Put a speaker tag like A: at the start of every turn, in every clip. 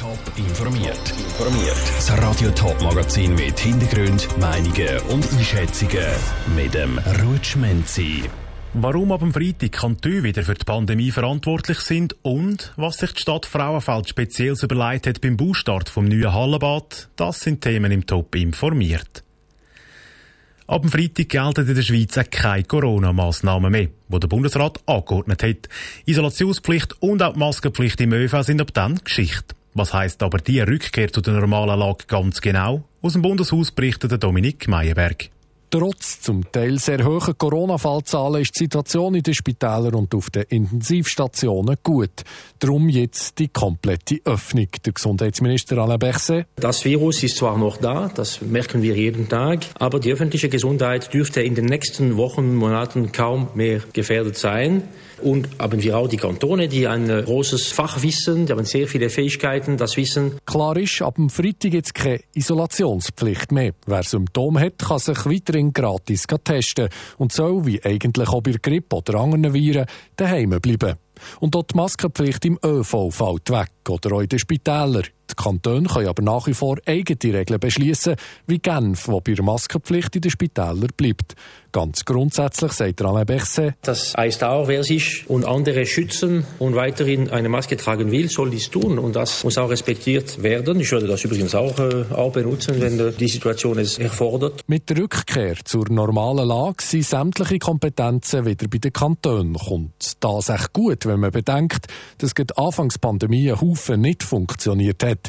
A: Top informiert. Informiert. Das Radio Top Magazin mit Hintergrund, Meinungen und Einschätzungen mit dem Rutschmenzi.
B: Warum ab dem Freitag Kantone wieder für die Pandemie verantwortlich sind und was sich die Stadt Frauenfeld speziell überlegt hat beim Baustart vom neuen Hallenbad, das sind Themen im Top informiert. Ab dem Freitag gelten in der Schweiz keine Corona-Massnahmen mehr, die der Bundesrat angeordnet hat. Isolationspflicht und auch die Maskenpflicht im ÖV sind ab dann Geschichte. Was heisst aber die Rückkehr zu der normalen Lage ganz genau? Aus dem Bundeshaus berichtet Dominik Meyerberg.
C: Trotz zum Teil sehr hohen Corona-Fallzahlen ist die Situation in den Spitälern und auf den Intensivstationen gut. Darum jetzt die komplette Öffnung. Der Gesundheitsminister Alain Berset.
D: Das Virus ist zwar noch da, das merken wir jeden Tag, aber die öffentliche Gesundheit dürfte in den nächsten Wochen, Monaten kaum mehr gefährdet sein. Und haben wir auch die Kantone, die ein großes Fachwissen, die haben sehr viele Fähigkeiten, das Wissen.
C: Klar ist, ab dem Freitag jetzt keine Isolationspflicht mehr. Wer Symptome hat, kann sich weiterhin gratis testen und soll, wie eigentlich auch bei Grippe oder anderen Viren, daheim bleiben. Und dort die Maskenpflicht im ÖV fällt weg oder auch in den Spitälern. Die Kantone können aber nach wie vor eigene Regeln beschließen, wie Genf, wo bei der Maskenpflicht in den Spitälern bleibt. Ganz grundsätzlich sagt Alain Berset.
D: Das heißt auch, wer sich und andere schützen und weiterhin eine Maske tragen will, soll dies tun. Und das muss auch respektiert werden. Ich würde das übrigens auch, äh, auch benutzen, wenn äh, die Situation es erfordert.
C: Mit der Rückkehr zur normalen Lage sind sämtliche Kompetenzen wieder bei den Kantonen. Kommt das echt gut, wenn man bedenkt, dass gerade Anfangspandemie ein Haufen nicht funktioniert hat.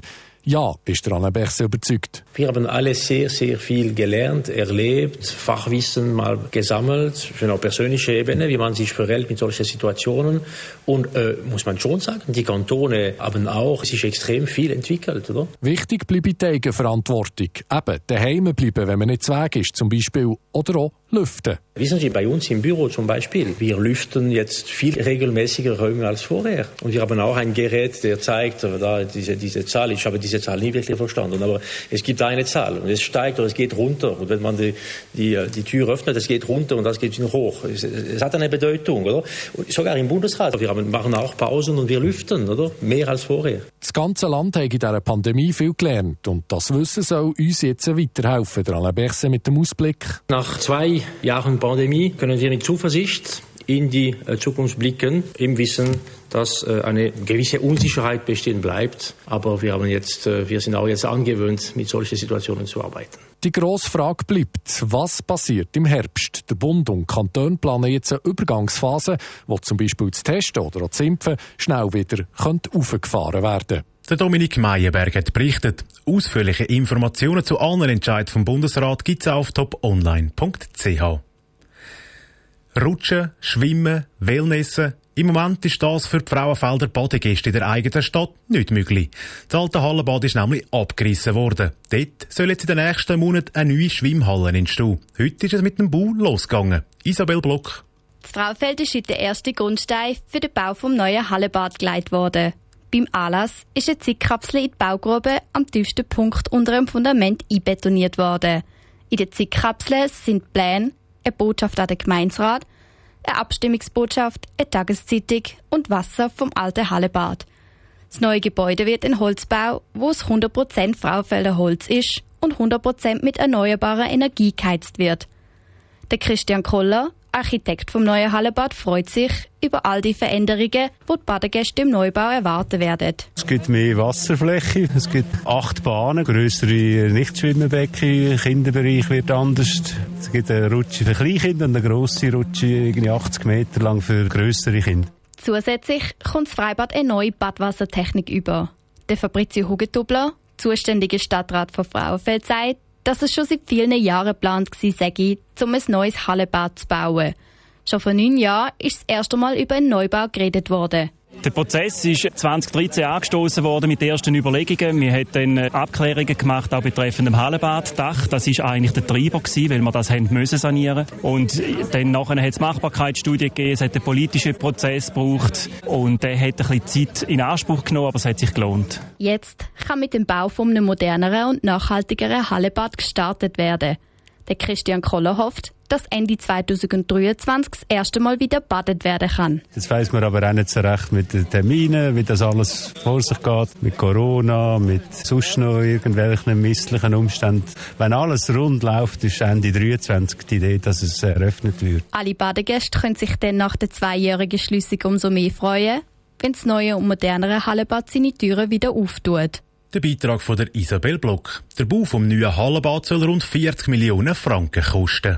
C: Ja, ist der Alain Berset überzeugt.
D: Wir haben alle sehr, sehr viel gelernt, erlebt, Fachwissen mal gesammelt, auf einer persönlichen Ebene, wie man sich verhält mit solchen Situationen. Und äh, muss man schon sagen, die Kantone haben auch sich extrem viel entwickelt, oder?
C: Wichtig bleibt die Eigenverantwortung. Eben, daheim bleiben, wenn man nicht weg ist, zum Beispiel. Oder auch lüften.
D: Wissen Sie, bei uns im Büro zum Beispiel, wir lüften jetzt viel regelmäßiger Räume als vorher. Und wir haben auch ein Gerät, der zeigt, da diese, diese Zahl, ich habe diese Zahl nie wirklich verstanden, aber es gibt eine Zahl und es steigt oder es geht runter. Und wenn man die, die, die Tür öffnet, es geht runter und das geht noch hoch. Es, es hat eine Bedeutung, oder? Und sogar im Bundesrat, wir haben, machen auch Pausen und wir lüften, oder? Mehr als vorher.
C: Das ganze Land hat in dieser Pandemie viel gelernt und das Wissen soll uns jetzt weiterhelfen. Der Alain Berset mit dem Ausblick.
D: Nach zwei Jahren Pandemie können wir mit Zuversicht in die Zukunft blicken, im Wissen, dass eine gewisse Unsicherheit bestehen bleibt. Aber wir, haben jetzt, wir sind auch jetzt angewöhnt, mit solchen Situationen zu arbeiten.
C: Die grosse Frage bleibt, was passiert im Herbst? Der Bund und Kanton planen jetzt eine Übergangsphase, wo zum Beispiel das Testen oder das Impfen schnell wieder aufgefahren werden könnte.
B: Der Dominik Meyerberg hat berichtet. Ausführliche Informationen zu allen Entscheidungen vom Bundesrat gibt es auf toponline.ch. Rutschen, Schwimmen, Wellnessen. Im Moment ist das für die Frauenfelder Badegäste in der eigenen Stadt nicht möglich. Das alte Hallenbad ist nämlich abgerissen worden. Dort soll jetzt in den nächsten Monaten eine neue Schwimmhalle entstehen. Heute ist es mit dem Bau losgegangen. Isabel Block.
E: Das Frauenfeld ist heute der erste Grundstein für den Bau vom neuen Hallenbad geleitet worden. Beim Anlass ist eine Zickkapsel in die Baugrube am tiefsten Punkt unter dem Fundament einbetoniert worden. In der Zickkapsel sind Pläne, eine Botschaft an den Gemeinsrat, eine Abstimmungsbotschaft, eine Tageszeitung und Wasser vom alten Hallebad. Das neue Gebäude wird ein Holzbau, wo es 100% Frauenfelder Holz ist und 100% mit erneuerbarer Energie geheizt wird. Der Christian Koller, Architekt vom neuen Hallebad, freut sich über all die Veränderungen, die die Badegäste im Neubau erwarten werden.
F: Es gibt mehr Wasserfläche, es gibt acht Bahnen, größere Nichtschwimmenbecken, Kinderbereich wird anders. Es gibt eine Rutsche für Kleinkinder und eine grosse Rutsche, irgendwie 80 Meter lang für größere Kinder.
E: Zusätzlich kommt das Freibad eine neue Badwassertechnik über. Der Fabrizio Hugetubler, zuständiger Stadtrat von Frauenfeld, sagt, dass es schon seit vielen Jahren geplant war, um ein neues Hallenbad zu bauen. Schon vor neun Jahren ist das erste Mal über einen Neubau geredet worden.
G: Der Prozess ist 2013 angestoßen worden mit ersten Überlegungen. Wir haben dann Abklärungen gemacht, auch betreffend dem Hallenbaddach. Das ist eigentlich der Treiber gewesen, weil wir das haben müssen sanieren. Und dann nachher hat es Machbarkeitsstudie gegeben, es hat einen politischen Prozess gebraucht und der hat ein bisschen Zeit in Anspruch genommen, aber es hat sich gelohnt.
E: Jetzt kann mit dem Bau von einem moderneren und nachhaltigeren Hallenbad gestartet werden. Der Christian Koller hofft, dass Ende 2023 das erste Mal wieder badet werden kann.
F: Jetzt weiss man aber auch nicht so recht mit den Terminen, wie das alles vor sich geht, mit Corona, mit sonst noch irgendwelchen misslichen Umständen. Wenn alles rund läuft, ist Ende 23 die Idee, dass es eröffnet wird.
E: Alle Badegäste können sich dann nach der zweijährigen Schließung umso mehr freuen, wenn das neue und modernere Hallenbad seine Türen wieder auftut.
B: Der Beitrag von der Isabel Block. Der Bau vom neuen Hallenbad soll rund 40 Millionen Franken kosten.